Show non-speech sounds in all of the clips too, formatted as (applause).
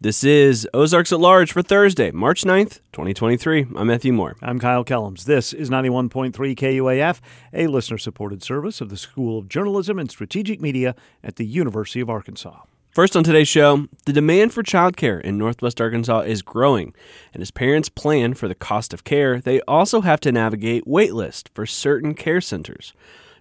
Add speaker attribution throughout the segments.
Speaker 1: This is Ozarks at Large for Thursday, March 9th, 2023. I'm Matthew Moore.
Speaker 2: I'm Kyle Kellums. This is 91.3 KUAF, a listener supported service of the School of Journalism and Strategic Media at the University of Arkansas.
Speaker 1: First on today's show, the demand for childcare in Northwest Arkansas is growing, and as parents plan for the cost of care, they also have to navigate waitlists for certain care centers.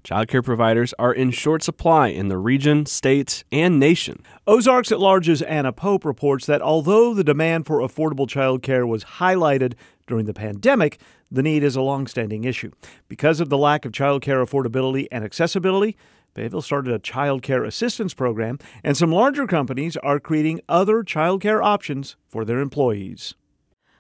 Speaker 1: Childcare providers are in short supply in the region, state, and nation.
Speaker 2: Ozarks at Large's Anna Pope reports that although the demand for affordable childcare was highlighted during the pandemic, the need is a longstanding issue. Because of the lack of childcare affordability and accessibility, Fayetteville started a child care assistance program, and some larger companies are creating other child care options for their employees.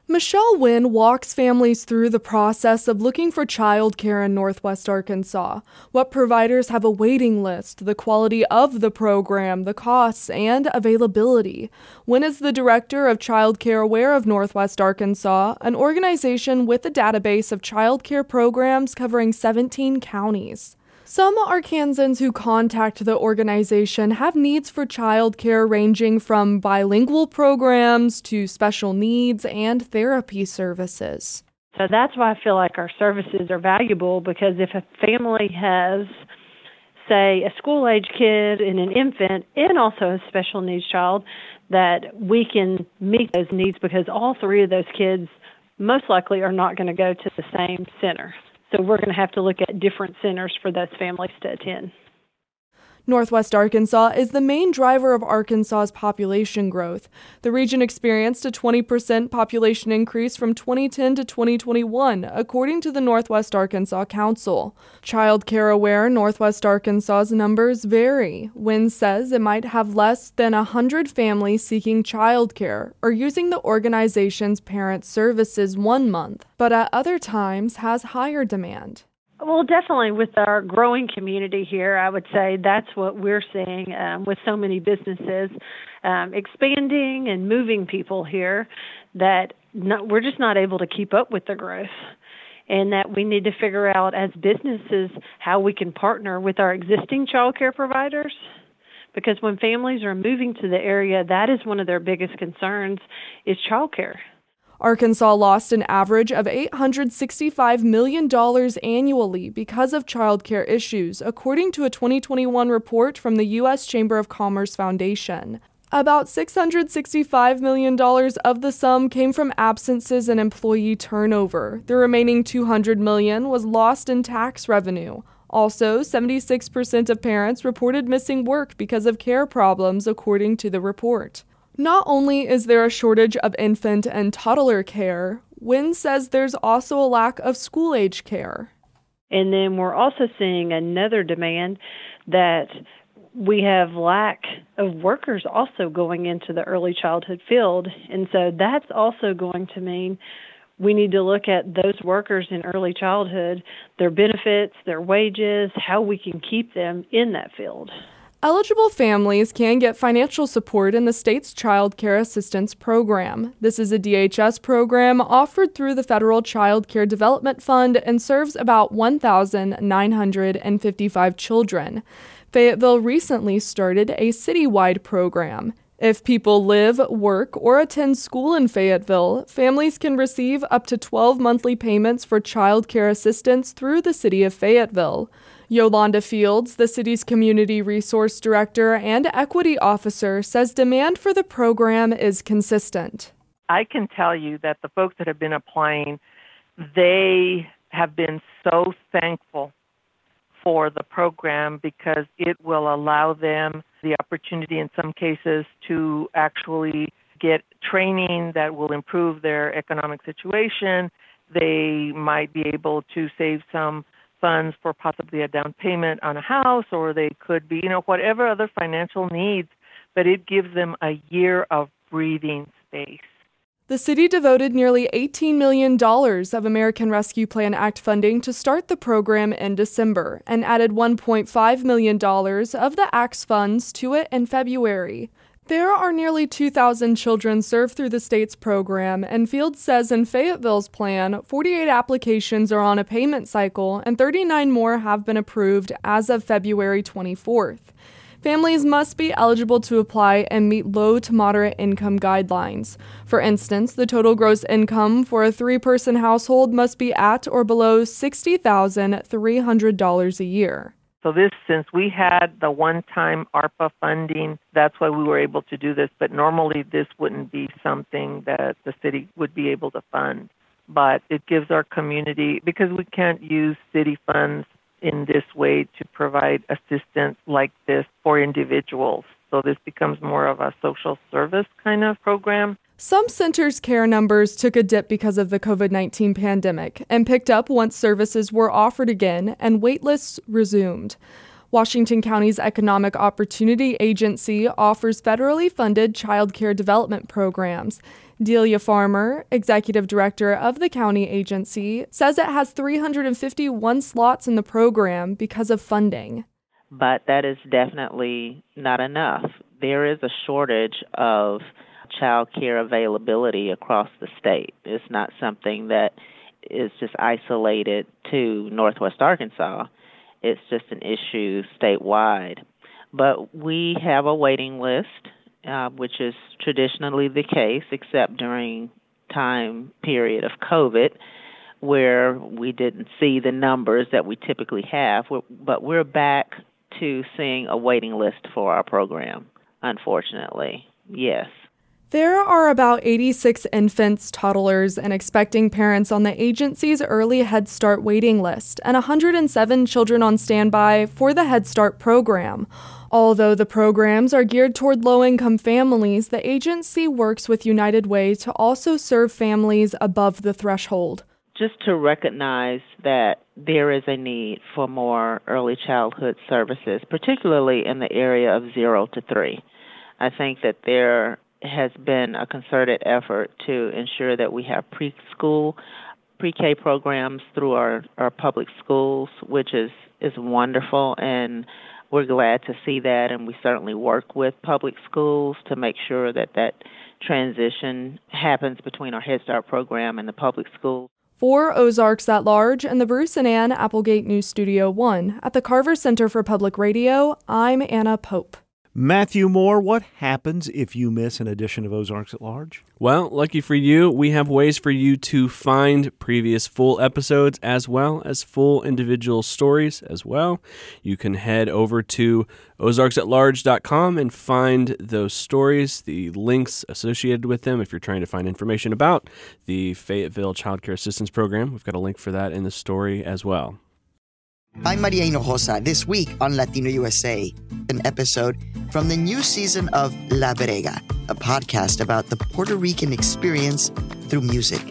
Speaker 3: Michelle Wynn walks families through the process of looking for childcare in Northwest Arkansas, what providers have a waiting list, the quality of the program, the costs, and availability. Wynn is the director of Child Care Aware of Northwest Arkansas, an organization with a database of child care programs covering 17 counties. Some Arkansans who contact the organization have needs for childcare ranging from bilingual programs to special needs and therapy services.
Speaker 4: So that's why I feel like our services are valuable because if a family has, say, a school age kid and an infant and also a special needs child, that we can meet those needs because all three of those kids most likely are not going to go to the same center. So we're going to have to look at different centers for those families to attend.
Speaker 3: Northwest Arkansas is the main driver of Arkansas's population growth. The region experienced a 20% population increase from 2010 to 2021, according to the Northwest Arkansas Council. Child Care Aware Northwest Arkansas's numbers vary. Wynn says it might have less than 100 families seeking child care or using the organization's parent services one month, but at other times has higher demand.
Speaker 4: Well, definitely with our growing community here, I would say that's what we're seeing um, with so many businesses um, expanding and moving people here that not, we're just not able to keep up with the growth. And that we need to figure out as businesses how we can partner with our existing child care providers because when families are moving to the area, that is one of their biggest concerns is childcare.
Speaker 3: Arkansas lost an average of $865 million annually because of childcare issues, according to a 2021 report from the U.S. Chamber of Commerce Foundation. About $665 million of the sum came from absences and employee turnover. The remaining 200 million was lost in tax revenue. Also, 76% of parents reported missing work because of care problems, according to the report. Not only is there a shortage of infant and toddler care, Wynn says there's also a lack of school age care.
Speaker 4: And then we're also seeing another demand that we have lack of workers also going into the early childhood field. And so that's also going to mean we need to look at those workers in early childhood, their benefits, their wages, how we can keep them in that field.
Speaker 3: Eligible families can get financial support in the state's Child Care Assistance Program. This is a DHS program offered through the Federal Child Care Development Fund and serves about 1,955 children. Fayetteville recently started a citywide program. If people live, work, or attend school in Fayetteville, families can receive up to 12 monthly payments for child care assistance through the City of Fayetteville. Yolanda Fields, the city's community resource director and equity officer, says demand for the program is consistent.
Speaker 5: I can tell you that the folks that have been applying, they have been so thankful for the program because it will allow them the opportunity in some cases to actually get training that will improve their economic situation. They might be able to save some funds for possibly a down payment on a house, or they could be, you know, whatever other financial needs, but it gives them a year of breathing space.
Speaker 3: The city devoted nearly $18 million of American Rescue Plan Act funding to start the program in December and added $1.5 million of the Act's funds to it in February. There are nearly 2,000 children served through the state's program, and Fields says in Fayetteville's plan, 48 applications are on a payment cycle and 39 more have been approved as of February 24th. Families must be eligible to apply and meet low to moderate income guidelines. For instance, the total gross income for a three person household must be at or below $60,300 a year.
Speaker 5: So this, since we had the one-time ARPA funding, that's why we were able to do this. But normally, this wouldn't be something that the city would be able to fund. But it gives our community because we can't use city funds in this way to provide assistance like this for individuals. So this becomes more of a social service kind of program.
Speaker 3: Some centers' care numbers took a dip because of the COVID 19 pandemic and picked up once services were offered again and waitlists resumed. Washington County's Economic Opportunity Agency offers federally funded child care development programs. Delia Farmer, executive director of the county agency, says it has 351 slots in the program because of funding.
Speaker 6: But that is definitely not enough. There is a shortage of child care availability across the state. It's not something that is just isolated to Northwest Arkansas. It's just an issue statewide. But we have a waiting list, uh, which is traditionally the case, except during time period of COVID, where we didn't see the numbers that we typically have. But we're back to seeing a waiting list for our program, unfortunately. Yes.
Speaker 3: There are about 86 infants, toddlers, and expecting parents on the agency's early Head Start waiting list, and 107 children on standby for the Head Start program. Although the programs are geared toward low income families, the agency works with United Way to also serve families above the threshold.
Speaker 6: Just to recognize that there is a need for more early childhood services, particularly in the area of zero to three. I think that there has been a concerted effort to ensure that we have preschool, pre-K programs through our, our public schools, which is is wonderful, and we're glad to see that. And we certainly work with public schools to make sure that that transition happens between our Head Start program and the public schools.
Speaker 3: For Ozarks at Large and the Bruce and Ann Applegate News Studio 1 at the Carver Center for Public Radio, I'm Anna Pope.
Speaker 2: Matthew Moore, what happens if you miss an edition of Ozarks at Large?
Speaker 1: Well, lucky for you, we have ways for you to find previous full episodes as well as full individual stories as well. You can head over to ozarksatlarge.com and find those stories, the links associated with them if you're trying to find information about the Fayetteville Child Care Assistance Program. We've got a link for that in the story as well.
Speaker 7: I'm Maria Hinojosa. This week on Latino USA, an episode from the new season of La Brega, a podcast about the Puerto Rican experience through music.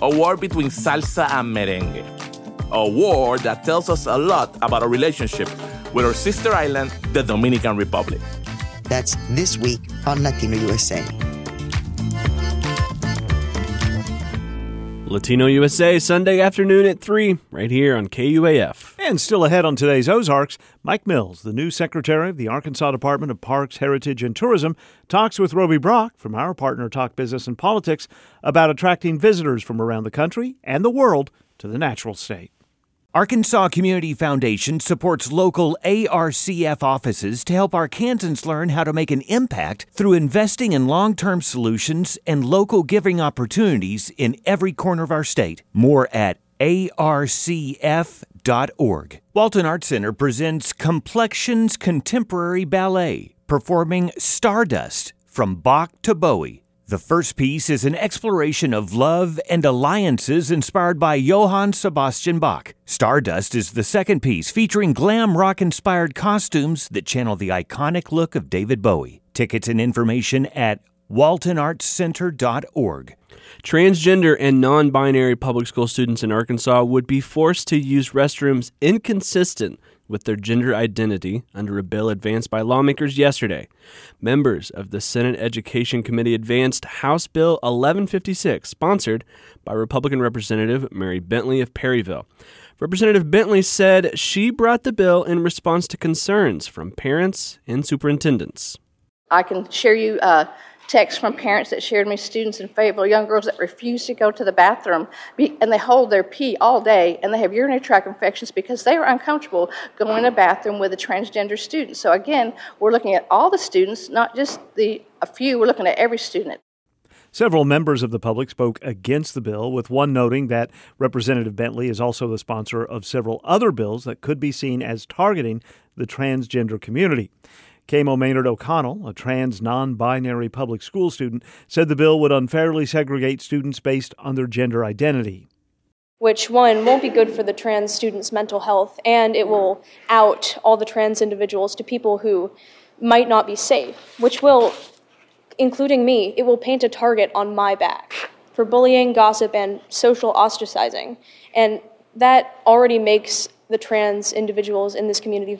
Speaker 8: A war between salsa and merengue. A war that tells us a lot about our relationship with our sister island, the Dominican Republic.
Speaker 7: That's this week on Latino USA.
Speaker 1: Latino USA, Sunday afternoon at 3, right here on KUAF.
Speaker 2: And still ahead on today's Ozarks, Mike Mills, the new secretary of the Arkansas Department of Parks, Heritage, and Tourism, talks with Roby Brock from our partner Talk Business and Politics about attracting visitors from around the country and the world to the natural state.
Speaker 9: Arkansas Community Foundation supports local ARCF offices to help Arkansans learn how to make an impact through investing in long term solutions and local giving opportunities in every corner of our state. More at arcf.org. Walton Arts Center presents Complexions Contemporary Ballet, performing Stardust from Bach to Bowie. The first piece is an exploration of love and alliances inspired by Johann Sebastian Bach. Stardust is the second piece featuring glam rock inspired costumes that channel the iconic look of David Bowie. Tickets and information at waltonartscenter.org.
Speaker 1: Transgender and non binary public school students in Arkansas would be forced to use restrooms inconsistent with their gender identity under a bill advanced by lawmakers yesterday. Members of the Senate Education Committee advanced House Bill 1156, sponsored by Republican Representative Mary Bentley of Perryville. Representative Bentley said she brought the bill in response to concerns from parents and superintendents.
Speaker 10: I can share you uh, texts from parents that shared me students in Fayetteville, young girls that refuse to go to the bathroom and they hold their pee all day and they have urinary tract infections because they are uncomfortable going to the bathroom with a transgender student. So again, we're looking at all the students, not just the a few, we're looking at every student.
Speaker 2: Several members of the public spoke against the bill, with one noting that Representative Bentley is also the sponsor of several other bills that could be seen as targeting the transgender community. Camo Maynard O'Connell, a trans non binary public school student, said the bill would unfairly segregate students based on their gender identity.
Speaker 11: Which, one, won't be good for the trans students' mental health, and it will out all the trans individuals to people who might not be safe, which will, including me, it will paint a target on my back for bullying, gossip, and social ostracizing. And that already makes the trans individuals in this community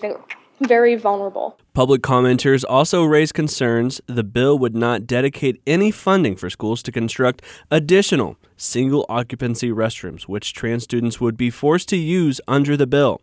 Speaker 11: very vulnerable.
Speaker 1: Public commenters also raised concerns the bill would not dedicate any funding for schools to construct additional single occupancy restrooms, which trans students would be forced to use under the bill.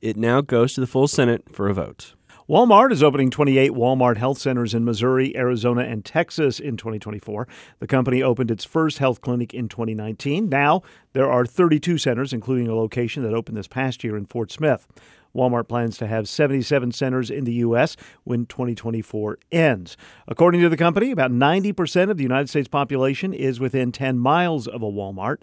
Speaker 1: It now goes to the full Senate for a vote.
Speaker 2: Walmart is opening 28 Walmart health centers in Missouri, Arizona, and Texas in 2024. The company opened its first health clinic in 2019. Now there are 32 centers, including a location that opened this past year in Fort Smith. Walmart plans to have 77 centers in the U.S. when 2024 ends. According to the company, about 90% of the United States population is within 10 miles of a Walmart.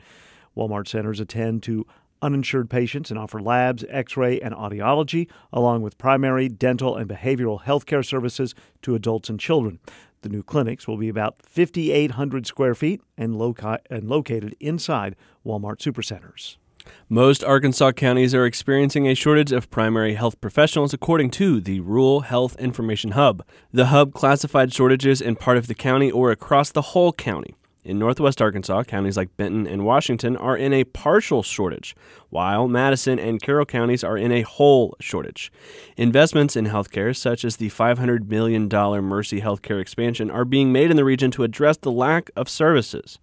Speaker 2: Walmart centers attend to uninsured patients and offer labs, x ray, and audiology, along with primary, dental, and behavioral health care services to adults and children. The new clinics will be about 5,800 square feet and, loci- and located inside Walmart supercenters.
Speaker 1: Most Arkansas counties are experiencing a shortage of primary health professionals, according to the Rural Health Information Hub. The hub classified shortages in part of the county or across the whole county. In northwest Arkansas, counties like Benton and Washington are in a partial shortage, while Madison and Carroll counties are in a whole shortage. Investments in healthcare, such as the $500 million Mercy Healthcare expansion, are being made in the region to address the lack of services.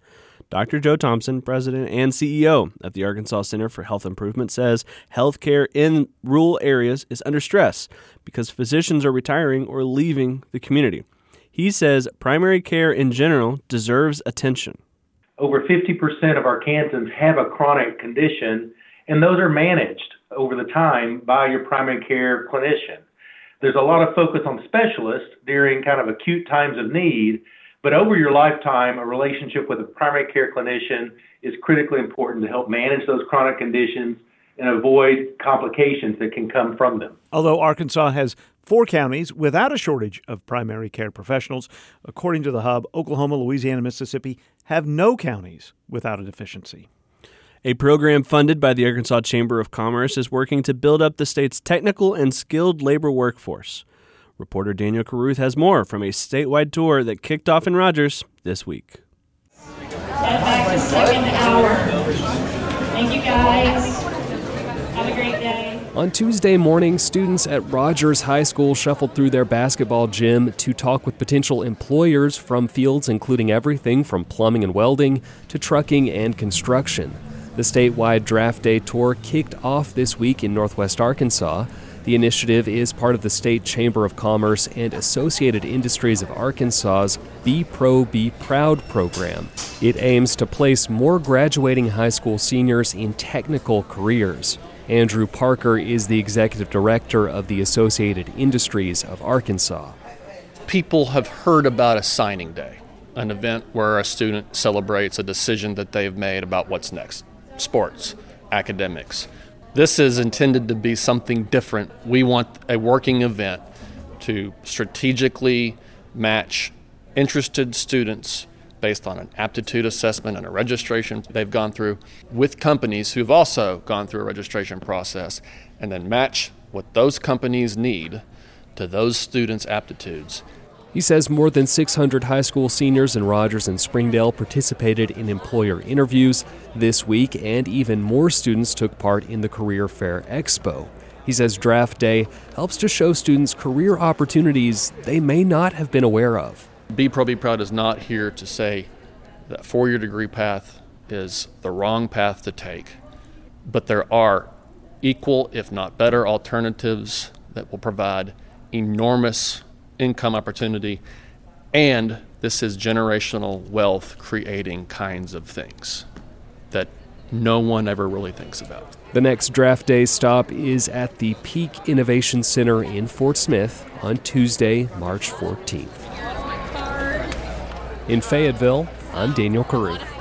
Speaker 1: Dr. Joe Thompson, president and CEO of the Arkansas Center for Health Improvement, says healthcare in rural areas is under stress because physicians are retiring or leaving the community. He says primary care in general deserves attention.
Speaker 12: Over 50% of Arkansans have a chronic condition, and those are managed over the time by your primary care clinician. There's a lot of focus on specialists during kind of acute times of need, but over your lifetime, a relationship with a primary care clinician is critically important to help manage those chronic conditions and avoid complications that can come from them.
Speaker 2: Although Arkansas has four counties without a shortage of primary care professionals, according to the hub, Oklahoma, Louisiana, Mississippi have no counties without a deficiency.
Speaker 1: A program funded by the Arkansas Chamber of Commerce is working to build up the state's technical and skilled labor workforce. Reporter Daniel Caruth has more from a statewide tour that kicked off in Rogers this week.
Speaker 13: back to second hour. Thank you guys. Have a great day.
Speaker 14: On Tuesday morning, students at Rogers High School shuffled through their basketball gym to talk with potential employers from fields including everything from plumbing and welding to trucking and construction. The statewide draft day tour kicked off this week in northwest Arkansas. The initiative is part of the State Chamber of Commerce and Associated Industries of Arkansas's Be Pro, Be Proud program. It aims to place more graduating high school seniors in technical careers. Andrew Parker is the executive director of the Associated Industries of Arkansas.
Speaker 15: People have heard about a signing day, an event where a student celebrates a decision that they've made about what's next sports, academics. This is intended to be something different. We want a working event to strategically match interested students based on an aptitude assessment and a registration they've gone through with companies who've also gone through a registration process and then match what those companies need to those students' aptitudes
Speaker 14: he says more than 600 high school seniors in Rogers and Springdale participated in employer interviews this week, and even more students took part in the Career Fair Expo. He says Draft Day helps to show students career opportunities they may not have been aware of.
Speaker 15: Be Pro Be Proud is not here to say that four year degree path is the wrong path to take, but there are equal, if not better, alternatives that will provide enormous income opportunity and This is generational wealth creating kinds of things that no one ever really thinks about.
Speaker 14: The next draft day stop is at the Peak Innovation Center in Fort Smith on Tuesday, March 14th. In Fayetteville, I'm Daniel Caruth.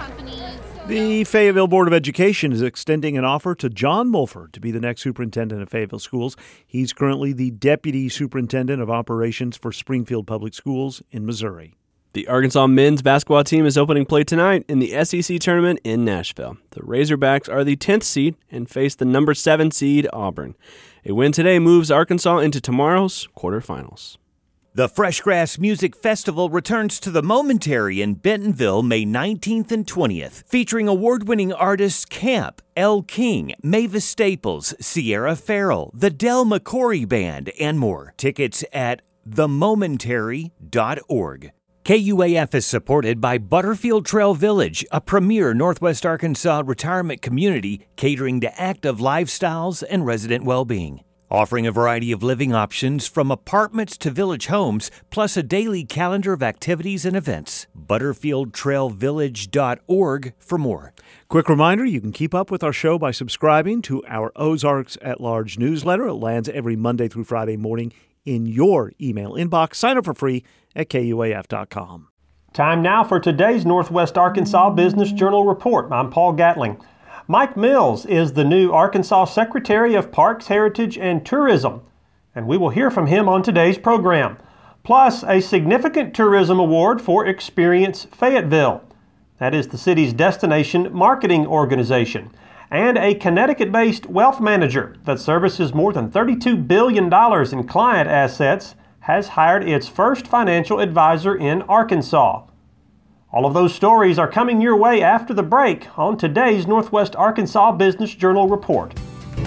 Speaker 2: The Fayetteville Board of Education is extending an offer to John Mulford to be the next superintendent of Fayetteville Schools. He's currently the deputy superintendent of operations for Springfield Public Schools in Missouri.
Speaker 1: The Arkansas men's basketball team is opening play tonight in the SEC tournament in Nashville. The Razorbacks are the 10th seed and face the number 7 seed Auburn. A win today moves Arkansas into tomorrow's quarterfinals.
Speaker 9: The Freshgrass Music Festival returns to the Momentary in Bentonville May 19th and 20th, featuring award winning artists Camp, Elle King, Mavis Staples, Sierra Ferrell, the Del McCoury Band, and more. Tickets at themomentary.org. KUAF is supported by Butterfield Trail Village, a premier Northwest Arkansas retirement community catering to active lifestyles and resident well being offering a variety of living options from apartments to village homes, plus a daily calendar of activities and events. ButterfieldTrailVillage.org for more.
Speaker 2: Quick reminder you can keep up with our show by subscribing to our Ozarks at Large newsletter. It lands every Monday through Friday morning in your email inbox. Sign up for free at KUAF.com.
Speaker 16: Time now for today's Northwest Arkansas Business Journal report. I'm Paul Gatling. Mike Mills is the new Arkansas Secretary of Parks, Heritage, and Tourism, and we will hear from him on today's program. Plus, a significant tourism award for Experience Fayetteville. That is the city's destination marketing organization. And a Connecticut based wealth manager that services more than $32 billion in client assets has hired its first financial advisor in Arkansas. All of those stories are coming your way after the break on today's Northwest Arkansas Business Journal Report.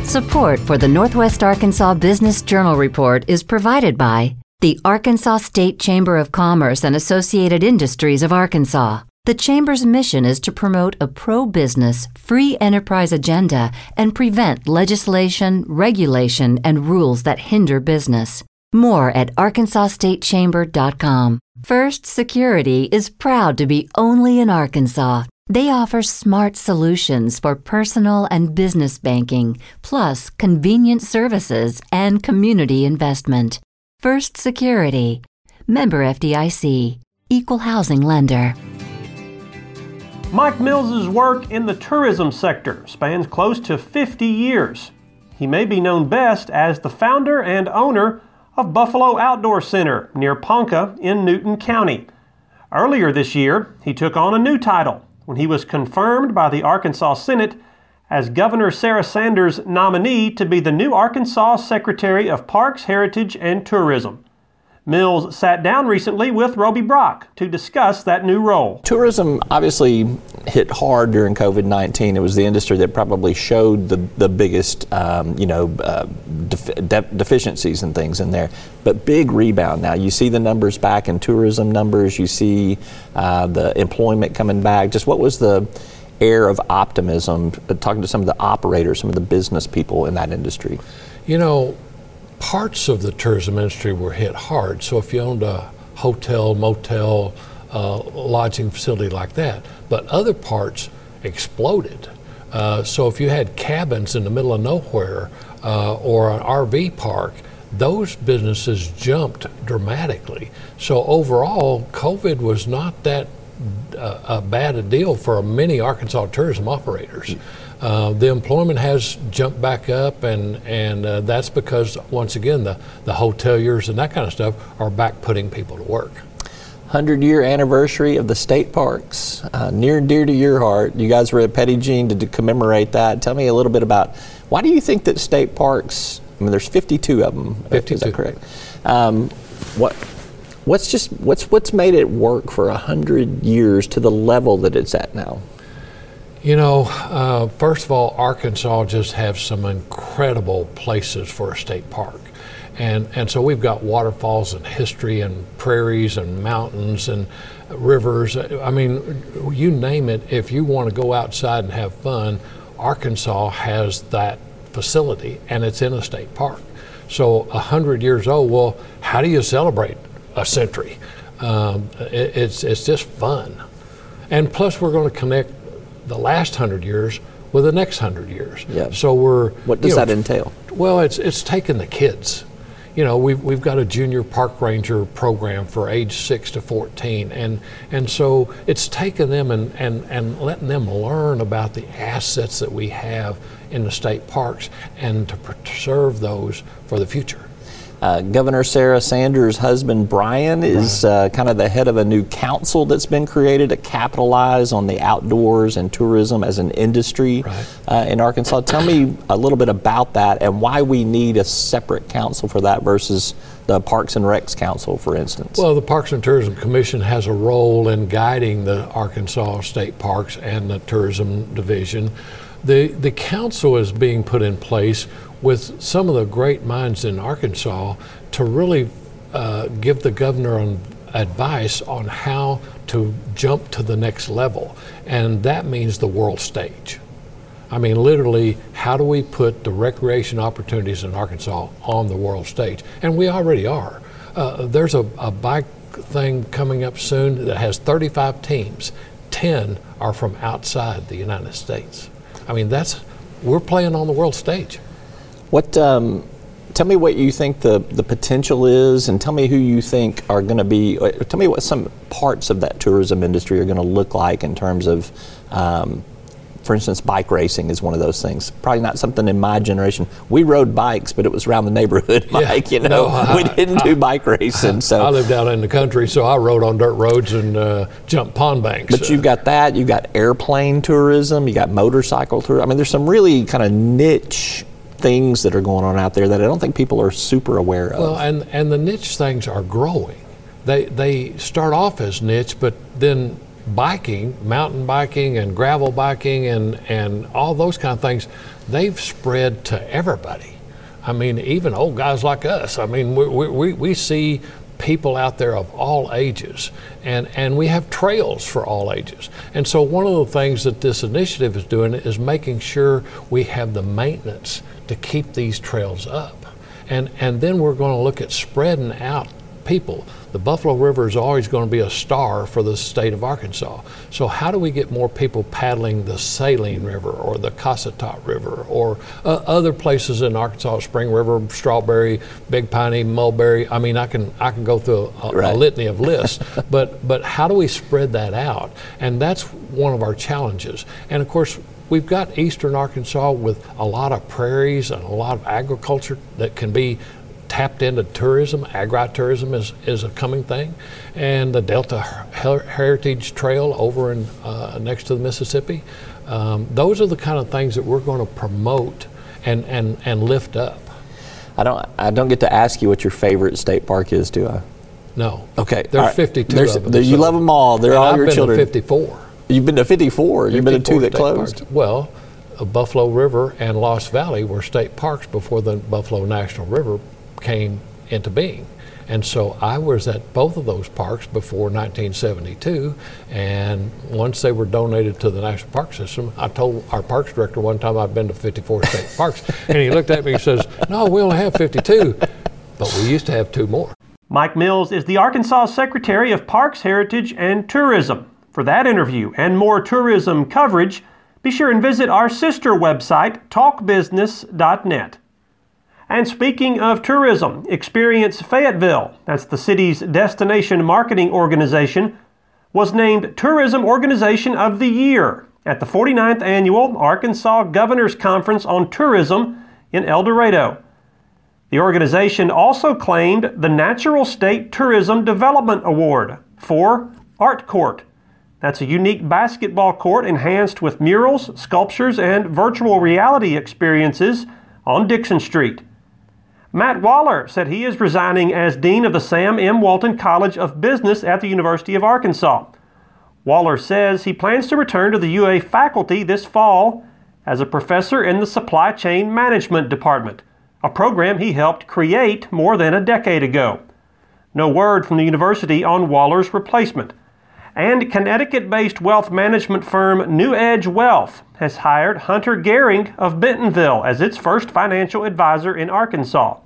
Speaker 17: Support for the Northwest Arkansas Business Journal Report is provided by the Arkansas State Chamber of Commerce and Associated Industries of Arkansas. The Chamber's mission is to promote a pro business, free enterprise agenda and prevent legislation, regulation, and rules that hinder business. More at arkansasstatechamber.com. First Security is proud to be only in Arkansas. They offer smart solutions for personal and business banking, plus convenient services and community investment. First Security, member FDIC, equal housing lender.
Speaker 16: Mike Mills's work in the tourism sector spans close to 50 years. He may be known best as the founder and owner of Buffalo Outdoor Center near Ponca in Newton County. Earlier this year, he took on a new title when he was confirmed by the Arkansas Senate as Governor Sarah Sanders' nominee to be the new Arkansas Secretary of Parks, Heritage, and Tourism. Mills sat down recently with Roby Brock to discuss that new role.
Speaker 18: Tourism obviously hit hard during COVID 19. It was the industry that probably showed the, the biggest, um, you know, uh, def- de- deficiencies and things in there. But big rebound now. You see the numbers back in tourism numbers, you see uh, the employment coming back. Just what was the air of optimism uh, talking to some of the operators, some of the business people in that industry?
Speaker 19: You know, parts of the tourism industry were hit hard. So if you owned a hotel, motel, uh, lodging facility like that, but other parts exploded. Uh, so if you had cabins in the middle of nowhere uh, or an RV park, those businesses jumped dramatically. So overall, COVID was not that uh, a bad a deal for many Arkansas tourism operators. Uh, the employment has jumped back up, and and uh, that's because once again the the hoteliers and that kind of stuff are back putting people to work.
Speaker 18: 100 year anniversary of the state parks, uh, near and dear to your heart. You guys were at Petit Jean to, to, commemorate that. Tell me a little bit about why do you think that state parks? I mean, there's 52 of them. 52. Is that correct? Um, what what's just what's what's made it work for a 100 years to the level that it's at now?
Speaker 19: You know, uh, first of all, Arkansas just has some incredible places for a state park. And, and so we've got waterfalls and history and prairies and mountains and rivers. I mean, you name it, if you want to go outside and have fun, Arkansas has that facility and it's in a state park. So, 100 years old, well, how do you celebrate a century? Um, it, it's it's just fun, and plus we're going to connect the last hundred years with the next hundred years.
Speaker 18: Yeah.
Speaker 19: So we're
Speaker 18: What does
Speaker 19: you know,
Speaker 18: that entail?
Speaker 19: Well, it's it's taking the kids. You know, we've we've got a junior park ranger program for age six to fourteen, and and so it's taking them and and and letting them learn about the assets that we have in the state parks and to preserve those for the future.
Speaker 18: Uh, Governor Sarah Sanders' husband Bryan is uh, kind of the head of a new council that's been created to capitalize on the outdoors and tourism as an industry uh, in Arkansas. Tell me a little bit about that and why we need a separate council for that versus the Parks and Recs Council, for instance.
Speaker 19: Well, the Parks and Tourism Commission has a role in guiding the Arkansas State Parks and the Tourism Division. The, the council is being put in place with some of the great minds in Arkansas to really uh, give the governor on advice on how to jump to the next level. And that means the world stage. I mean, literally, how do we put the recreation opportunities in Arkansas on the world stage? And we already are. Uh, there's a, a bike thing coming up soon that has 35 teams. 10 are from outside the United States. I mean, that's we're playing on the world stage.
Speaker 18: What? Um, tell me what you think the, the potential is, and tell me who you think are going to be. uh, Tell me what some parts of that tourism industry are going to look like in terms of, um, for instance, bike racing is one of those things. Probably not something in my generation. We rode bikes, but it was around the neighborhood, (laughs) Mike. you know,
Speaker 19: No, I-
Speaker 18: we didn't do bike racing. So
Speaker 19: I lived out in the country, so I rode on dirt roads and uh, jumped pond banks.
Speaker 18: But you've got that. You've got airplane tourism. You got motorcycle tourism. I mean, there's some really kind of niche things that are going on out there that I don't think people are super aware of.
Speaker 19: Well, and, and the niche things are growing. They, they start off as niche, but then biking, mountain biking and gravel biking and, and all those kind of things, they've spread to everybody. I mean, even old guys like us. I mean, we, we- we, see people out there of all ages, and, and we have trails for all ages. And so, one of the things that this initiative is doing is making sure we have the maintenance to keep these trails up. And, and then we're going to look at spreading out people. The Buffalo River is always going to be a star for the state of Arkansas. So, how do we get more people paddling the Saline River or the Cossatot River or uh, other places in Arkansas, Spring River, Strawberry, Big Piney, Mulberry? I mean, I can I can go through a, a
Speaker 18: Right.
Speaker 19: litany of lists, (laughs) but but how do we spread that out? And that's one of our challenges. And of course, we've got eastern Arkansas with a lot of prairies and a lot of agriculture that can be tapped into tourism. Agritourism is, is a coming thing. And the Delta Her- Heritage Trail over in, uh, next to the Mississippi. Um, those are the kind of things that we're going to promote and, and, and lift up.
Speaker 18: I don't. I don't get to ask you what your favorite state park is, do I?
Speaker 19: No.
Speaker 18: Okay.
Speaker 19: There's
Speaker 18: all right.
Speaker 19: 52
Speaker 18: There's-
Speaker 19: of them,
Speaker 18: there- you
Speaker 19: so-
Speaker 18: love them all. They're
Speaker 19: And
Speaker 18: all
Speaker 19: I've
Speaker 18: your
Speaker 19: been to
Speaker 18: children.
Speaker 19: 54.
Speaker 18: You've been to 54. You've been to two that closed.
Speaker 19: parks. Well, uh, Buffalo River and Lost Valley were state parks before the Buffalo National River came into being. And so I was at both of those parks before 1972. And once they were donated to the National Park System, I told our parks director one time I've been to 54 state (laughs) parks. And he looked at me and says, No, we only have 52, but we used to have two more.
Speaker 16: Mike Mills is the Arkansas Secretary of Parks, Heritage, and Tourism. For that interview and more tourism coverage, be sure and visit our sister website, talkbusiness.net. And speaking of tourism, Experience Fayetteville, that's the city's destination marketing organization, was named Tourism Organization of the Year at the 49th Annual Arkansas Governors Conference on Tourism in El Dorado. The organization also claimed the Natural State Tourism Development Award for Art Court. That's a unique basketball court enhanced with murals, sculptures, and virtual reality experiences on Dickson Street. Matt Waller said he is resigning as Dean of the Sam M. Walton College of Business at the University of Arkansas. Waller says he plans to return to the UA faculty this fall as a professor in the Supply Chain Management Department, a program he helped create more than a decade ago. No word from the university on Waller's replacement. And Connecticut based wealth management firm New Edge Wealth has hired Hunter Gehring of Bentonville as its first financial advisor in Arkansas.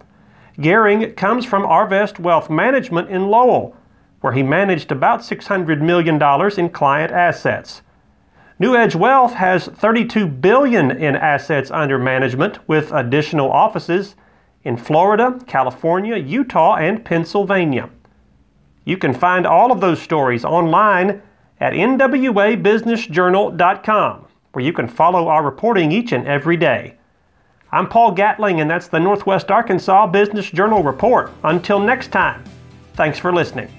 Speaker 16: Gehring comes from Arvest Wealth Management in Lowell. where he managed about $600 million in client assets. New Edge Wealth has 32 billion in assets under management with additional offices in Florida, California, Utah, and Pennsylvania. You can find all of those stories online at nwabusinessjournal.com, where you can follow our reporting each and every day. I'm Paul Gatling, and that's the Northwest Arkansas Business Journal Report. Until next time, thanks for listening.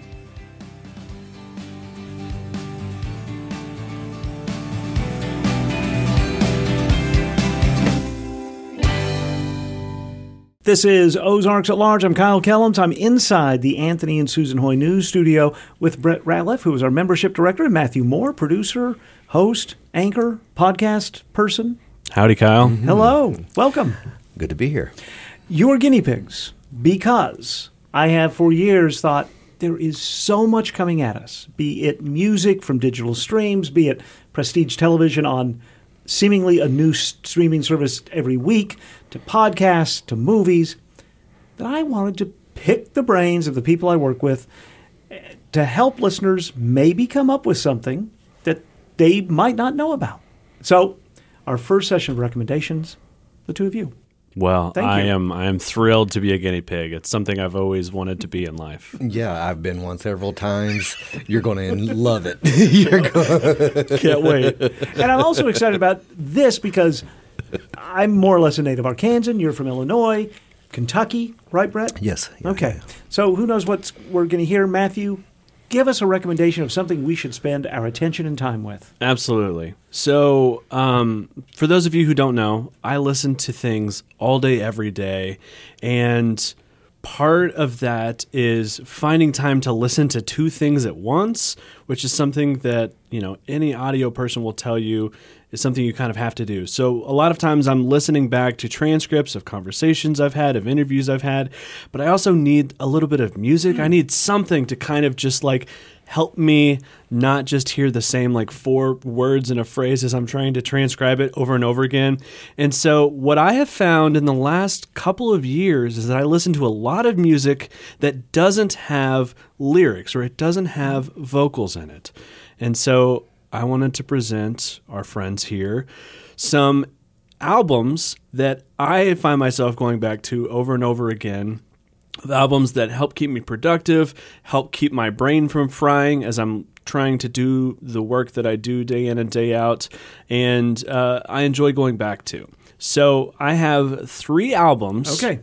Speaker 2: This is Ozarks at Large. I'm Kyle Kellums. I'm inside the Anthony and Susan Hoy News Studio with Brett Ratliff, who is our membership director, and Matthew Moore, producer, host, anchor, podcast person.
Speaker 1: Howdy, Kyle.
Speaker 2: Hello. Welcome.
Speaker 20: Good to be here.
Speaker 2: You're guinea pigs because I have for years thought there is so much coming at us, be it music from digital streams, be it prestige television on seemingly a new streaming service every week, to podcasts, to movies, that I wanted to pick the brains of the people I work with eh, to help listeners maybe come up with something that they might not know about. So, our first session of recommendations, the two of you.
Speaker 1: Well,
Speaker 2: Thank
Speaker 1: I
Speaker 2: you.
Speaker 1: am I am thrilled to be a guinea pig. It's something I've always wanted to be in life.
Speaker 20: Yeah, I've been one several times. You're going to love it. (laughs) (laughs) You're going
Speaker 2: Can't wait. And I'm also excited about this because I'm more or less a native Arkansan. You're from Illinois, Kentucky, right, Brett?
Speaker 20: Yes.
Speaker 2: Okay. So who knows what we're going to hear? Matthew, give us a recommendation of something we should spend our attention and time with.
Speaker 1: Absolutely. So, um, for those of you who don't know, I listen to things all day, every day. And part of that is finding time to listen to two things at once, which is something that, you know, any audio person will tell you is something you kind of have to do. So, a lot of times I'm listening back to transcripts of conversations I've had, of interviews I've had, but I also need a little bit of music. I hmm. need something to kind of just like help me not just hear the same like four words in a phrase as I'm trying to transcribe it over and over again. And so, what I have found in the last couple of years is that I listen to a lot of music that doesn't have lyrics or it doesn't have hmm. vocals in it. And so, I wanted to present our friends here some albums that I find myself going back to over and over again albums that help keep me productive, help keep my brain from frying as I'm trying to do the work that I do day in and day out, and uh, I enjoy going back to. So I have three albums.
Speaker 2: Okay.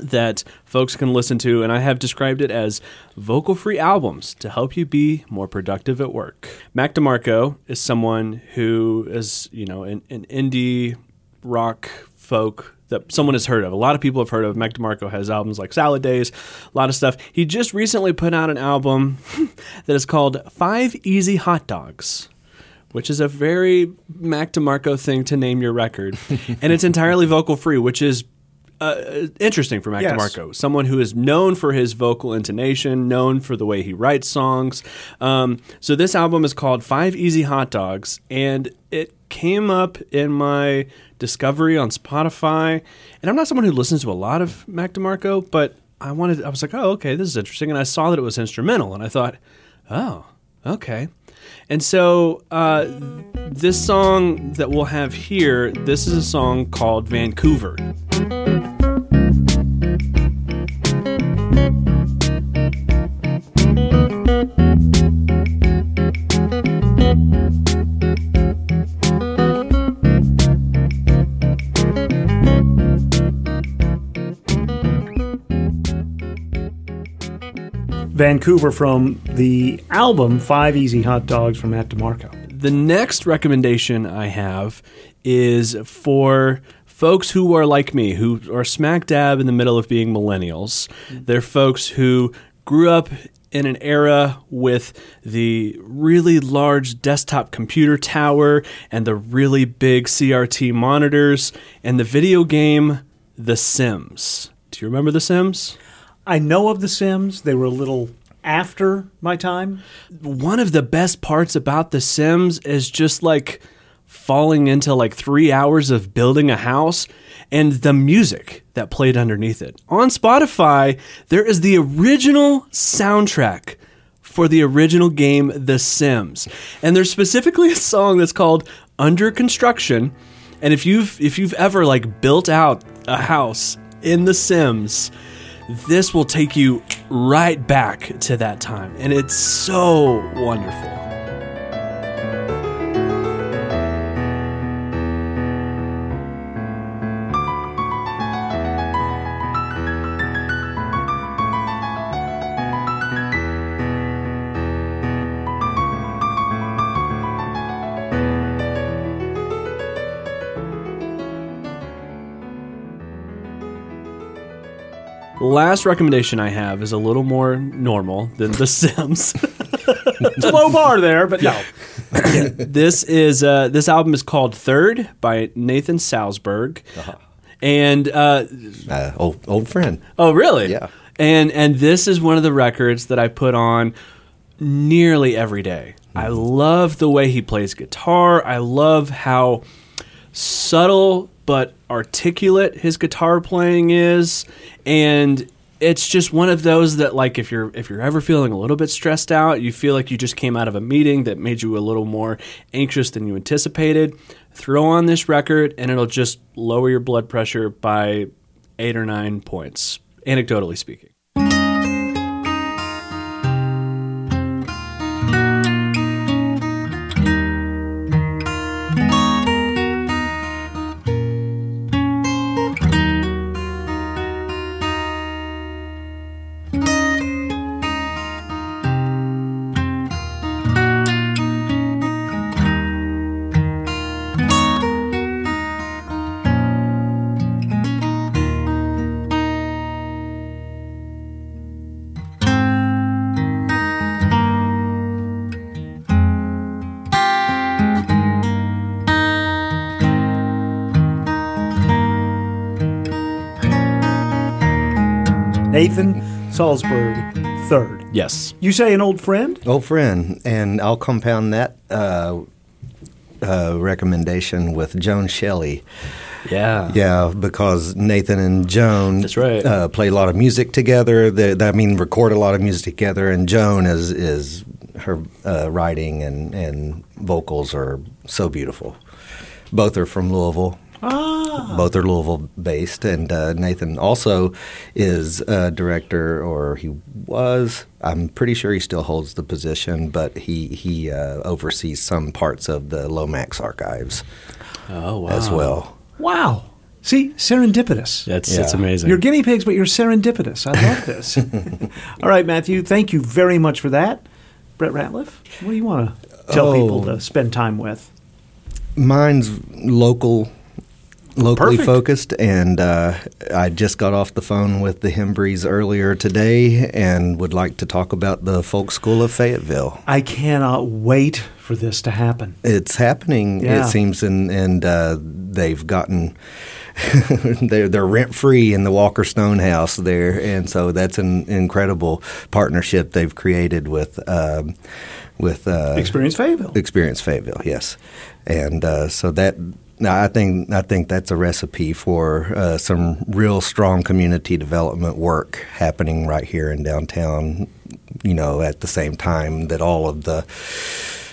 Speaker 1: That folks can listen to, and I have described it as vocal free albums to help you be more productive at work. Mac DeMarco is someone who is, you know, an, an indie rock folk that someone has heard of. A lot of people have heard of. Mac DeMarco has albums like Salad Days, a lot of stuff. He just recently put out an album (laughs) that is called Five Easy Hot Dogs. Which is a very Mac DeMarco thing to name your record. (laughs) and it's entirely vocal free, which is uh, interesting for Mac
Speaker 2: Yes.
Speaker 1: DeMarco, someone who is known for his vocal intonation, known for the way he writes songs. Um, so this album is called Five Easy Hot Dogs, and it came up in my discovery on Spotify. And I'm not someone who listens to a lot of Mac DeMarco, but I wanted, I was like, oh, okay, this is interesting. And I saw that it was instrumental, and I thought, oh, okay. And so uh, this song that we'll have here, this is a song called Vancouver.
Speaker 2: Vancouver from the album Five Easy Hot Dogs from Mac DeMarco.
Speaker 1: The next recommendation I have is for folks who are like me, who are smack dab in the middle of being millennials. They're folks who grew up in an era with the really large desktop computer tower and the really big CRT monitors and the video game The Sims. Do you remember The Sims?
Speaker 2: I know of The Sims. They were a little after my time.
Speaker 1: One of the best parts about The Sims is just like falling into like three hours of building a house and the music that played underneath it. On Spotify, there is the original soundtrack for the original game The Sims. And there's specifically a song that's called Under Construction. And if you've if you've ever like built out a house in The Sims, this will take you right back to that time. And it's so wonderful. Last recommendation I have is a little more normal than The Sims.
Speaker 2: It's a low bar there, but no. (laughs)
Speaker 1: this is uh, this album is called Third by Nathan Salsburg, and uh,
Speaker 20: Uh, old old friend.
Speaker 1: oh really?
Speaker 20: Yeah.
Speaker 1: And and this is one of the records that I put on nearly every day. I love the way he plays guitar. I love how subtle but articulate his guitar playing is. And it's just one of those that like if you're if you're ever feeling a little bit stressed out you feel like you just came out of a meeting that made you a little more anxious than you anticipated throw on this record and it'll just lower your blood pressure by eight or nine points anecdotally speaking
Speaker 2: Nathan Salsburg, third.
Speaker 1: Yes.
Speaker 2: You say an old friend?
Speaker 20: Old friend, and I'll compound that uh, uh, recommendation with Joan Shelley.
Speaker 1: Yeah.
Speaker 20: Yeah, because Nathan and Joan
Speaker 1: That's right.
Speaker 20: uh, play a lot of music together. They, they- I mean, record a lot of music together. And Joan is is her uh, writing and and vocals are so beautiful. Both are from Louisville.
Speaker 2: Ah.
Speaker 20: Both are Louisville based, and uh, Nathan also is a director, or he was. I'm pretty sure he still holds the position, but he he uh, oversees some parts of the Lomax archives
Speaker 1: oh wow
Speaker 20: as well.
Speaker 2: Wow. See, serendipitous.
Speaker 1: that's that's amazing
Speaker 2: You're guinea pigs, but you're serendipitous. I love this. (laughs) All right, Matthew, thank you very much for that. Brett Ratliff, what do you want to tell
Speaker 20: Oh.
Speaker 2: people to spend time with?
Speaker 20: Mine's local, locally
Speaker 2: Perfect.
Speaker 20: focused, and uh, I just got off the phone with the Hembrees earlier today, and would like to talk about the Folk School of Fayetteville.
Speaker 2: I cannot wait for this to happen.
Speaker 20: It's happening,
Speaker 2: Yeah.
Speaker 20: it seems, and and uh, they've gotten. (laughs) they're they're rent free in the Walker Stone House there, and so that's an incredible partnership they've created with um, with uh,
Speaker 2: Experience Fayetteville.
Speaker 20: Experience Fayetteville, yes, and uh, so that. Now, I think I think that's a recipe for uh, some real strong community development work happening right here in downtown. You know, at the same time that all of the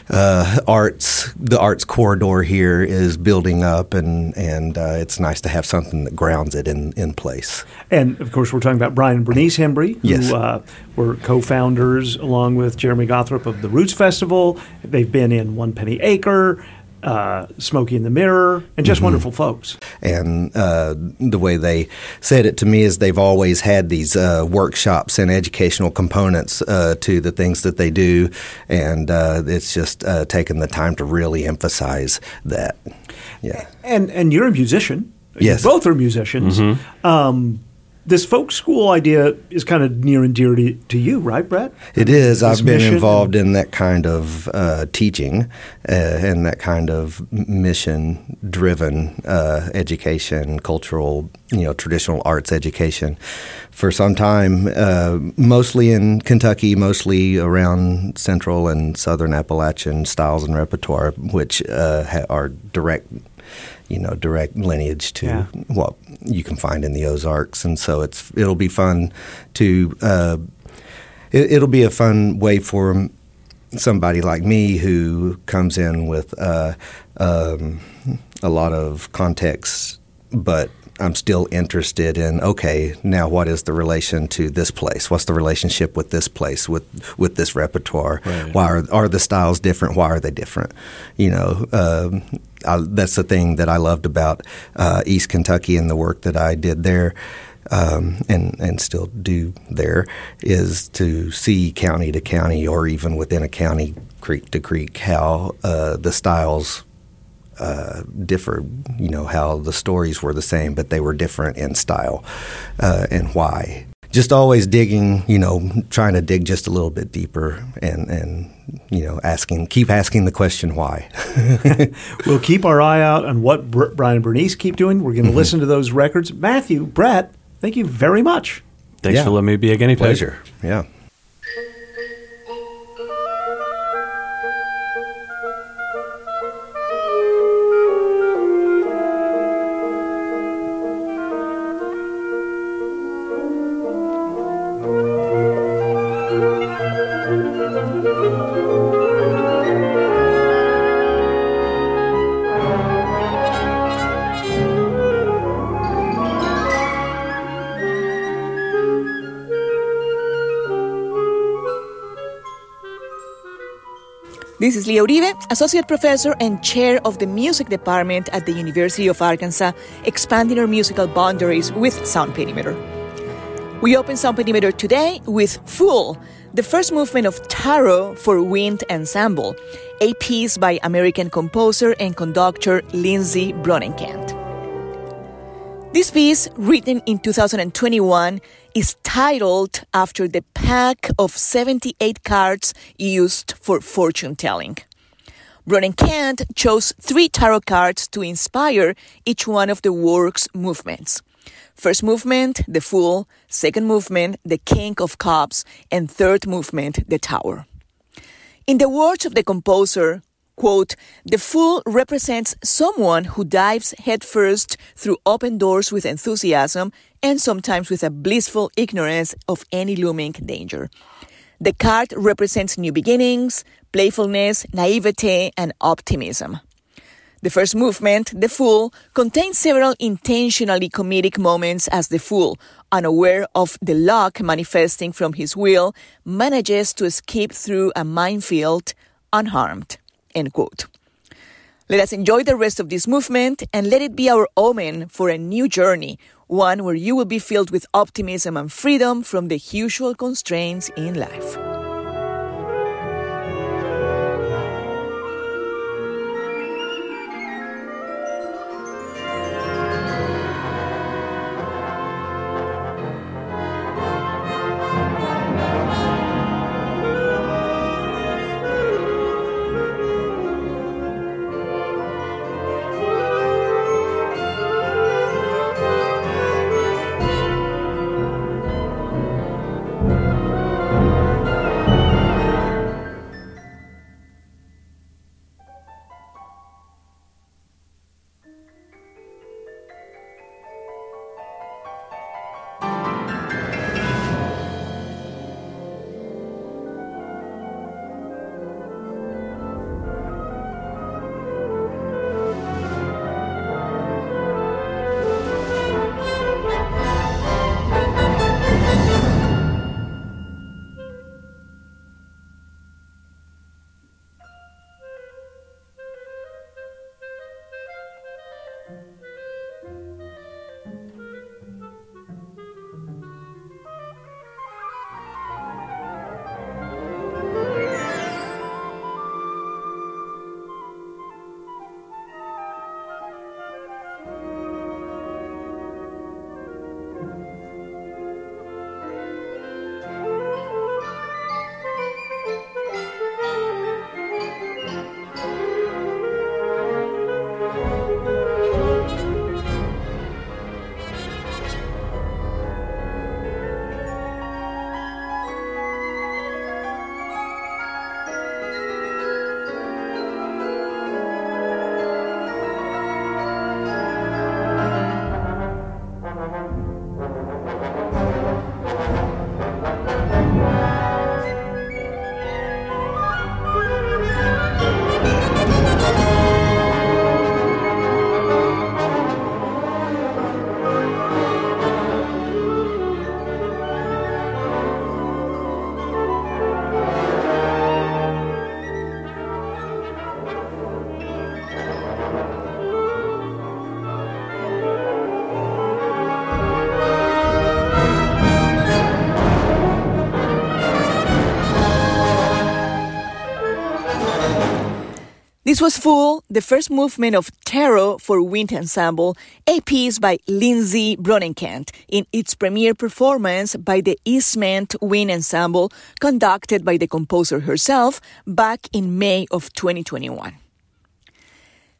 Speaker 20: uh, arts, the arts corridor here is building up, and and uh, it's nice to have something that grounds it in in place.
Speaker 2: And of course, we're talking about Bryan and Bernice Hembree, who
Speaker 20: Yes.
Speaker 2: uh, were co founders along with Jeremy Gothrop of the Roots Festival. They've been in One Penny Acre, uh, Smokey and the Mirror, and just
Speaker 20: Mhm.
Speaker 2: wonderful folks.
Speaker 20: And uh, the way they said it to me is they've always had these uh, workshops and educational components uh, to the things that they do, and uh, it's just uh, taken the time to really emphasize that. Yeah.
Speaker 2: And, and you're a musician. You
Speaker 20: Yes.
Speaker 2: both are musicians.
Speaker 20: Mhm.
Speaker 2: Um, this folk school idea is kind of near and dear to, to you, right, Brett?
Speaker 20: It is.
Speaker 2: This
Speaker 20: I've been involved in that kind of uh, teaching uh, and that kind of mission driven uh, education, cultural, you know, traditional arts education for some time, uh, mostly in Kentucky, mostly around central and southern Appalachian styles and repertoire, which uh, ha- are direct you know, direct lineage to
Speaker 2: Yeah.
Speaker 20: what you can find in the Ozarks, and so it's it'll be fun to uh, it, it'll be a fun way for somebody like me who comes in with uh, um, a lot of context, but I'm still interested in okay, now what is the relation to this place? What's the relationship with this place with with this repertoire?
Speaker 1: Right.
Speaker 20: Why are are the styles different? Why are they different? You know, um, I, that's the thing that I loved about uh, East Kentucky and the work that I did there. Um, and and still do there is to see county to county or even within a county creek to creek how uh, the styles uh, differed. You know how the stories were the same, but they were different in style, uh, and why. Just always digging, you know, trying to dig just a little bit deeper, and and you know, asking, keep asking the question why. (laughs)
Speaker 2: we'll keep our eye out on what Br- Bryan and Bernice keep doing. We're going to
Speaker 20: Mhm.
Speaker 2: listen to those records. Matthew, Brett, thank you very much.
Speaker 1: Thanks
Speaker 20: Yeah.
Speaker 1: for letting me be a guinea pig.
Speaker 20: Pleasure. Yeah.
Speaker 21: This is Lia Uribe, Associate Professor and Chair of the Music Department at the University of Arkansas, expanding our musical boundaries with Sound Perimeter. We open Sound Perimeter today with Fool, the first movement of Tarot for Wind Ensemble, a piece by American composer and conductor Lindsay Bronnenkant. This piece, written in 2021, is titled after the pack of 78 cards used for fortune telling. Bronnenkant chose three tarot cards to inspire each one of the work's movements. First movement, the Fool, second movement, the King of Cups, and third movement, the Tower. In the words of the composer, quote, the fool represents someone who dives headfirst through open doors with enthusiasm and sometimes with a blissful ignorance of any looming danger. The card represents new beginnings, playfulness, naivete, and optimism. The first movement, The Fool, contains several intentionally comedic moments as the Fool, unaware of the luck manifesting from his will, manages to escape through a minefield unharmed. End quote. Let us enjoy the rest of this movement and let it be our omen for a new journey, one where you will be filled with optimism and freedom from the usual constraints in life. This was Fool, the first movement of Tarot for Wind Ensemble, a piece by Lindsay Bronnenkant, in its premiere performance by the Eastman Wind Ensemble, conducted by the composer herself back in May of 2021.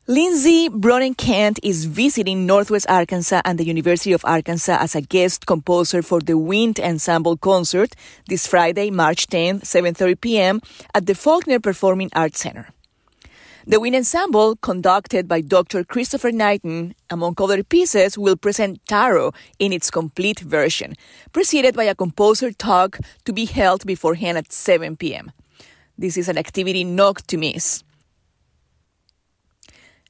Speaker 21: Lindsay Bronnenkant is visiting Northwest Arkansas and the University of Arkansas as a guest composer for the Wind Ensemble concert this Friday, March 10, 7:30 p.m. at the Faulkner Performing Arts Center. The Wind Ensemble, conducted by Dr. Christopher Knighten, among other pieces, will present Tarot in its complete version, preceded by a composer talk to be held beforehand at 7 p.m. This is an activity not to miss.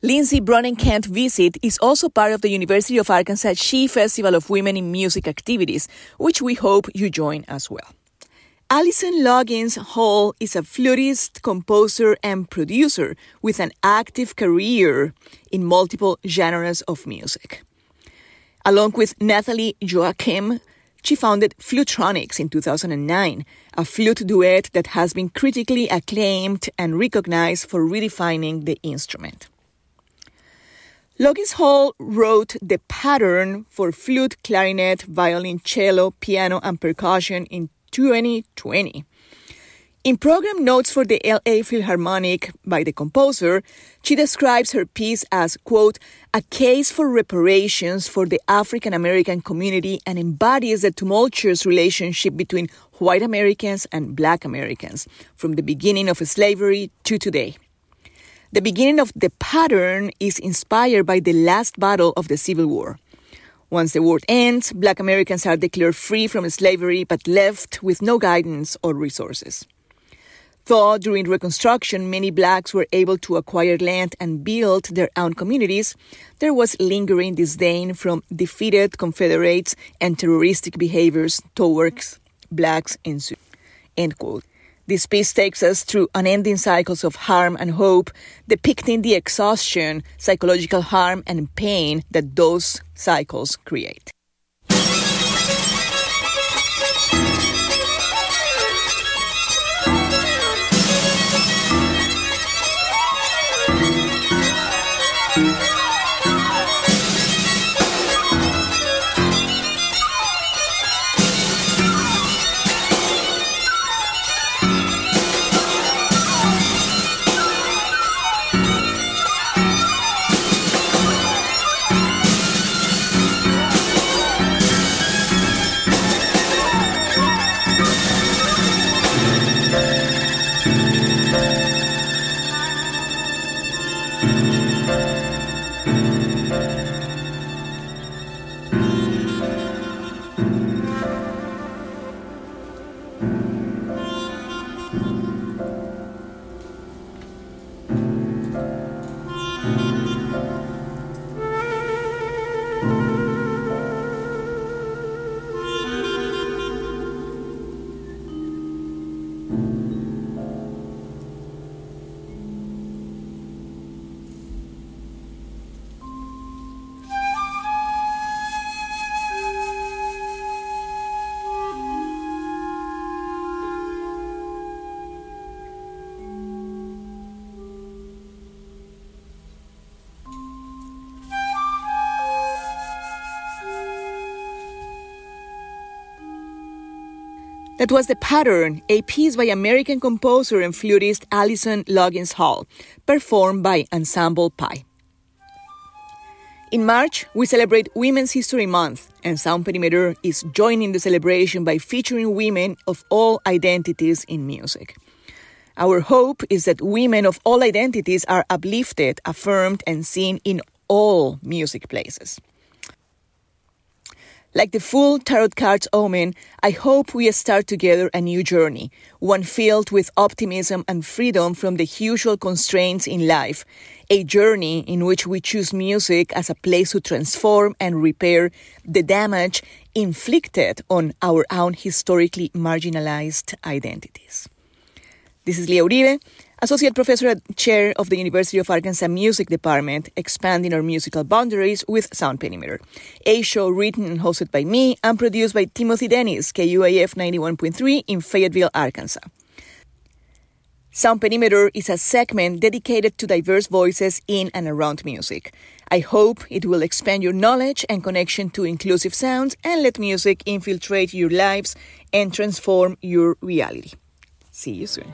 Speaker 21: Lindsay Bronnenkant Visit is also part of the University of Arkansas She Festival of Women in Music activities, which we hope you join as well. Allison Loggins-Hull is a flutist, composer, and producer with an active career in multiple genres of music. Along with Nathalie Joachim, she founded Flutronics in 2009, a flute duet that has been critically acclaimed and recognized for redefining the instrument. Loggins-Hull wrote the pattern for flute, clarinet, violin, cello, piano, and percussion in 2020. In program notes for the LA Philharmonic by the composer, she describes her piece as, quote, a case for reparations for the African American community and embodies the tumultuous relationship between white Americans and black Americans from the beginning of slavery to today. The beginning of the pattern is inspired by the last battle of the Civil War. Once the war ends, black Americans are declared free from slavery but left with no guidance or resources. Though during Reconstruction many blacks were able to acquire land and build their own communities, there was lingering disdain from defeated Confederates and terroristic behaviors towards blacks Sioux. End quote. This piece takes us through unending cycles of harm and hope, depicting the exhaustion, psychological harm, and pain that those cycles create. That was The Pattern, a piece by American composer and flutist Allison Loggins-Hull, performed by Ensemble Pi. In March, we celebrate Women's History Month, and Sound Perimeter is joining the celebration by featuring women of all identities in music. Our hope is that women of all identities are uplifted, affirmed, and seen in all music places. Like the full tarot cards omen, I hope we start together a new journey, one filled with optimism and freedom from the usual constraints in life, a journey in which we choose music as a place to transform and repair the damage inflicted on our own historically marginalized identities. This is Lia Uribe. Associate Professor and Chair of the University of Arkansas Music Department, expanding our musical boundaries with Sound Perimeter. A show written and hosted by me and produced by Timothy Dennis, KUAF 91.3 in Fayetteville, Arkansas. Sound Perimeter is a segment dedicated to diverse voices in and around music. I hope it will expand your knowledge and connection to inclusive sounds and let music infiltrate your lives and transform your reality. See you soon.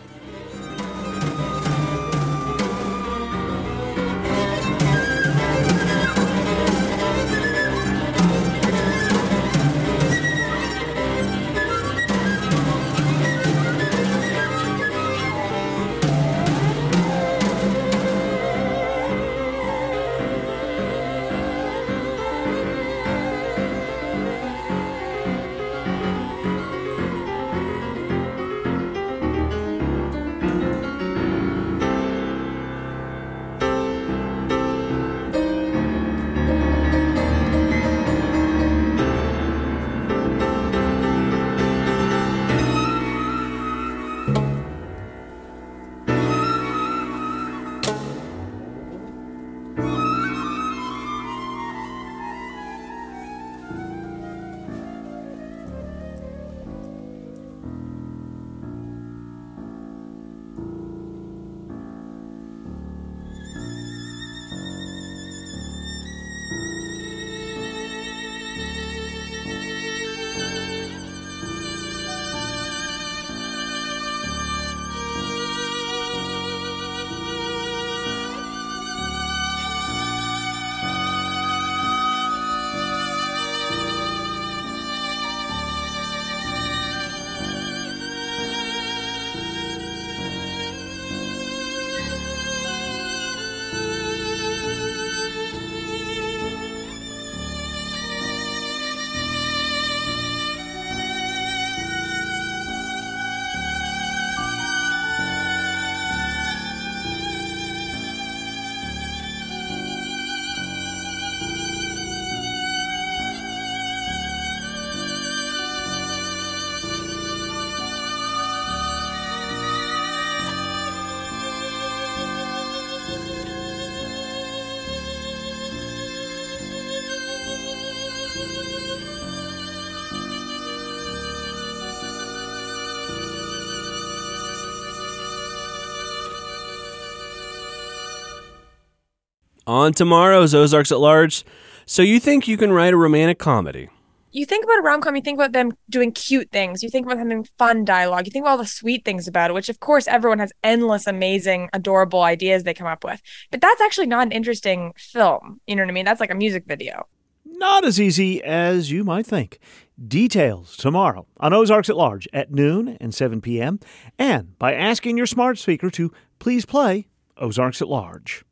Speaker 1: On tomorrow's Ozarks at Large. So you think you can write a romantic comedy?
Speaker 22: You think about a rom com, you think about them doing cute things, you think about them having fun dialogue, you think about all the sweet things about it, which of course everyone has endless, amazing, adorable ideas they come up with. But that's actually not an interesting film. You know what I mean? That's like a music video.
Speaker 2: Not as easy as you might think. Details tomorrow on Ozarks at Large at noon and 7 p.m. and by asking your smart speaker to please play Ozarks at Large.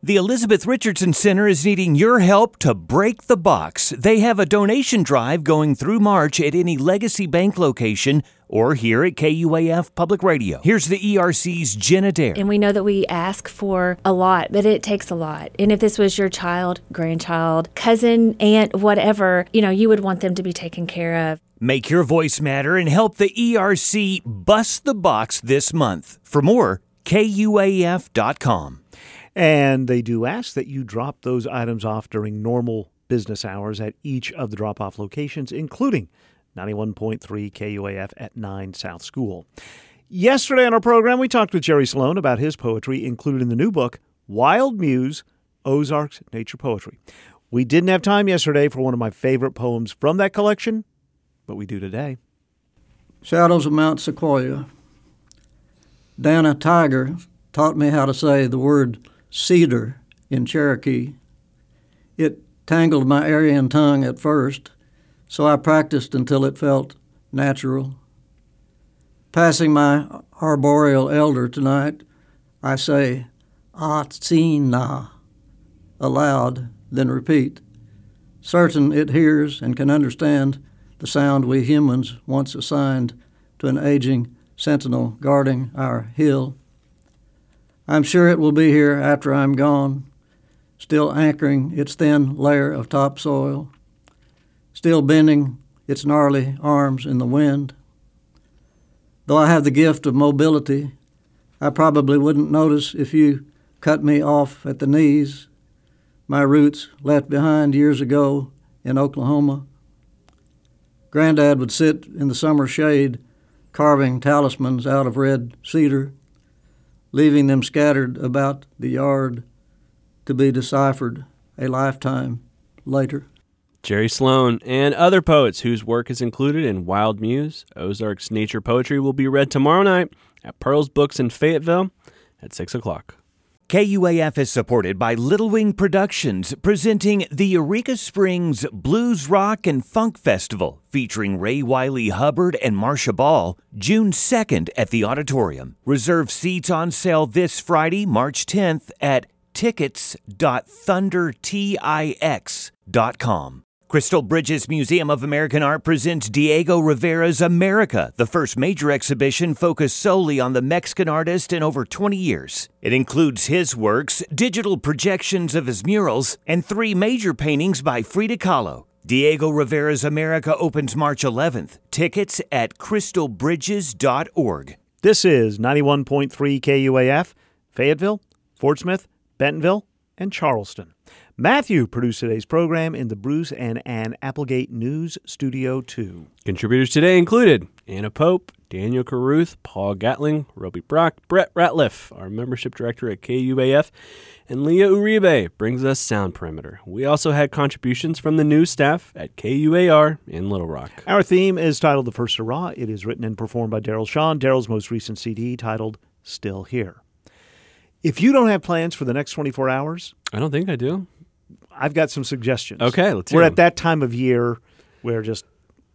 Speaker 9: The Elizabeth Richardson Center is needing your help to break the box. They have a donation drive going through March at any Legacy Bank location or here at KUAF Public Radio. Here's the ERC's Jenna Dare.
Speaker 23: And we know that we ask for a lot, but it takes a lot. And if this was your child, grandchild, cousin, aunt, whatever, you know, you would want them to be taken care of.
Speaker 9: Make your voice matter and help the ERC bust the box this month. For more, KUAF.com.
Speaker 2: And they do ask that you drop those items off during normal business hours at each of the drop off locations, including 91.3 KUAF at 9 South School. Yesterday on our program, we talked with Jerry Sloan about his poetry included in the new book, Wild Muse Ozarks Nature Poetry. We didn't have time yesterday for one of my favorite poems from that collection, but we do today.
Speaker 24: Shadows of Mount Sequoia. Dana Tiger taught me how to say the word cedar in Cherokee. It tangled my Aryan tongue at first, so I practiced until it felt natural. Passing my arboreal elder tonight, I say, Atsina, aloud, then repeat, certain it hears and can understand the sound we humans once assigned to an aging sentinel guarding our hill. I'm sure it will be here after I'm gone, still anchoring its thin layer of topsoil, still bending its gnarly arms in the wind. Though I have the gift of mobility, I probably wouldn't notice if you cut me off at the knees, my roots left behind years ago in Oklahoma. Granddad would sit in the summer shade carving talismans out of red cedar leaving them scattered about the yard to be deciphered a lifetime later.
Speaker 1: Jerry Sloan and other poets whose work is included in Wild Muse, Ozarks Nature Poetry, will be read tomorrow night at Pearl's Books in Fayetteville at 6 o'clock.
Speaker 9: KUAF is supported by Little Wing Productions, presenting the Eureka Springs Blues Rock and Funk Festival, featuring Ray Wylie Hubbard and Marcia Ball, June 2nd at the Auditorium. Reserve seats on sale this Friday, March 10th at tickets.thundertix.com. Crystal Bridges Museum of American Art presents Diego Rivera's America, the first major exhibition focused solely on the Mexican artist in over 20 years. It includes his works, digital projections of his murals, and three major paintings by Frida Kahlo. Diego Rivera's America opens March 11th. Tickets at crystalbridges.org.
Speaker 2: This is 91.3 KUAF, Fayetteville, Fort Smith, Bentonville, and Charleston. Matthew produced today's program in the Bruce and Ann Applegate News Studio 2.
Speaker 1: Contributors today included Anna Pope, Daniel Caruth, Paul Gatling, Roby Brock, Brett Ratliff, our membership director at KUAF, and Lia Uribe brings us Sound Perimeter. We also had contributions from the news staff at KUAR in Little Rock.
Speaker 2: Our theme is titled The First Hurrah. It is written and performed by Daryl Shawn, Daryl's most recent CD titled Still Here. If you don't have plans for the next 24 hours,
Speaker 1: I don't think I do.
Speaker 2: I've got some suggestions.
Speaker 1: Okay, let's
Speaker 2: We're at that time of year where just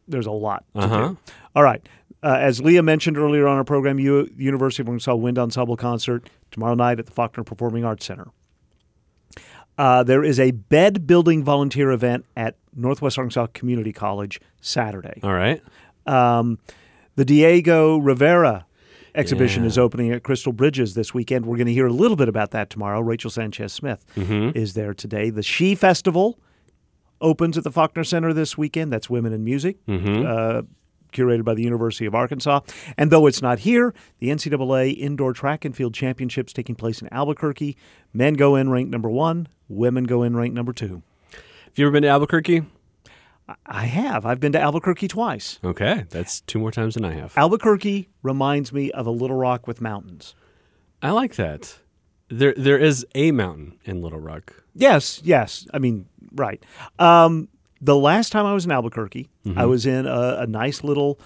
Speaker 2: there's a lot to
Speaker 1: Uh-huh.
Speaker 2: do. All right. Uh, as Lia mentioned earlier on our program, U- University of Arkansas Wind Ensemble concert tomorrow night at the Faulkner Performing Arts Center. Uh, there is a bed building volunteer event at Northwest Arkansas Community College Saturday.
Speaker 1: All right.
Speaker 2: Um, the Diego Rivera exhibition
Speaker 1: Yeah.
Speaker 2: is opening at Crystal Bridges this weekend. We're going to hear a little bit about that tomorrow. Rachel Sanchez Smith
Speaker 1: Mhm.
Speaker 2: is there today. The She Festival opens at the Faulkner Center this weekend. That's Women in Music.
Speaker 1: Mhm.
Speaker 2: Uh, Curated by the University of Arkansas. And though it's not here, the NCAA Indoor Track and Field Championships taking place in Albuquerque. Men go in ranked number one, women go in ranked number two.
Speaker 1: Have you ever been to Albuquerque?
Speaker 2: I have. I've been to Albuquerque twice.
Speaker 1: Okay, that's two more times than I have.
Speaker 2: Albuquerque reminds me of a little rock with mountains.
Speaker 1: I like that. There, there is a mountain in Little Rock.
Speaker 2: Yes, yes. I mean, right. Um, the last time I was in Albuquerque,
Speaker 1: Mhm.
Speaker 2: I was in a, a nice little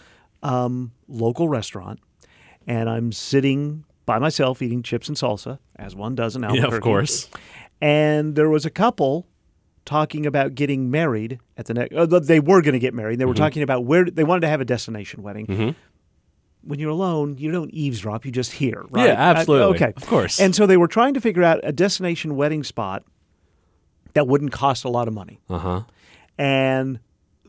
Speaker 2: um, local restaurant, and I'm sitting by myself eating chips and salsa, as one does in Albuquerque.
Speaker 1: Yeah, of course.
Speaker 2: And there was a couple talking about getting married at the next. Uh, they were going to get married. They were
Speaker 1: Mhm.
Speaker 2: talking about where they wanted to have a destination wedding.
Speaker 1: Mhm.
Speaker 2: When you're alone, you don't eavesdrop; you just hear. Right?
Speaker 1: Yeah, absolutely.
Speaker 2: Uh, okay,
Speaker 1: Of course.
Speaker 2: And so they were trying to figure out a destination wedding spot that wouldn't cost a lot of money.
Speaker 1: Uh huh.
Speaker 2: And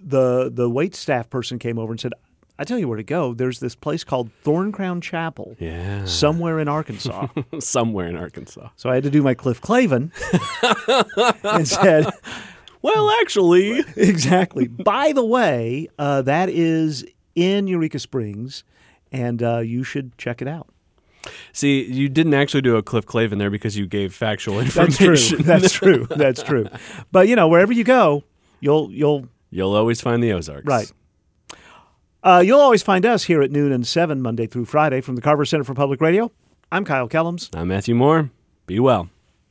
Speaker 2: the the wait staff person came over and said, "I tell you where to go. There's this place called Thorncrown Chapel,
Speaker 1: Yeah.
Speaker 2: somewhere in Arkansas." (laughs)
Speaker 1: Somewhere in Arkansas.
Speaker 2: so I had to do my Cliff Clavin (laughs) and said,
Speaker 1: "Well, actually, (laughs)
Speaker 2: exactly. By the way, uh, that is in Eureka Springs, and uh, you should check it out."
Speaker 1: See, you didn't actually do a Cliff Clavin there because you gave factual information.
Speaker 2: That's true. That's true. That's true. But you know, wherever you go, you'll you'll
Speaker 1: You'll always find the Ozarks.
Speaker 2: Right. Uh, you'll always find us here at noon and 7 Monday through Friday from the Carver Center for Public Radio. I'm Kyle Kellams.
Speaker 1: I'm Matthew Moore. Be well.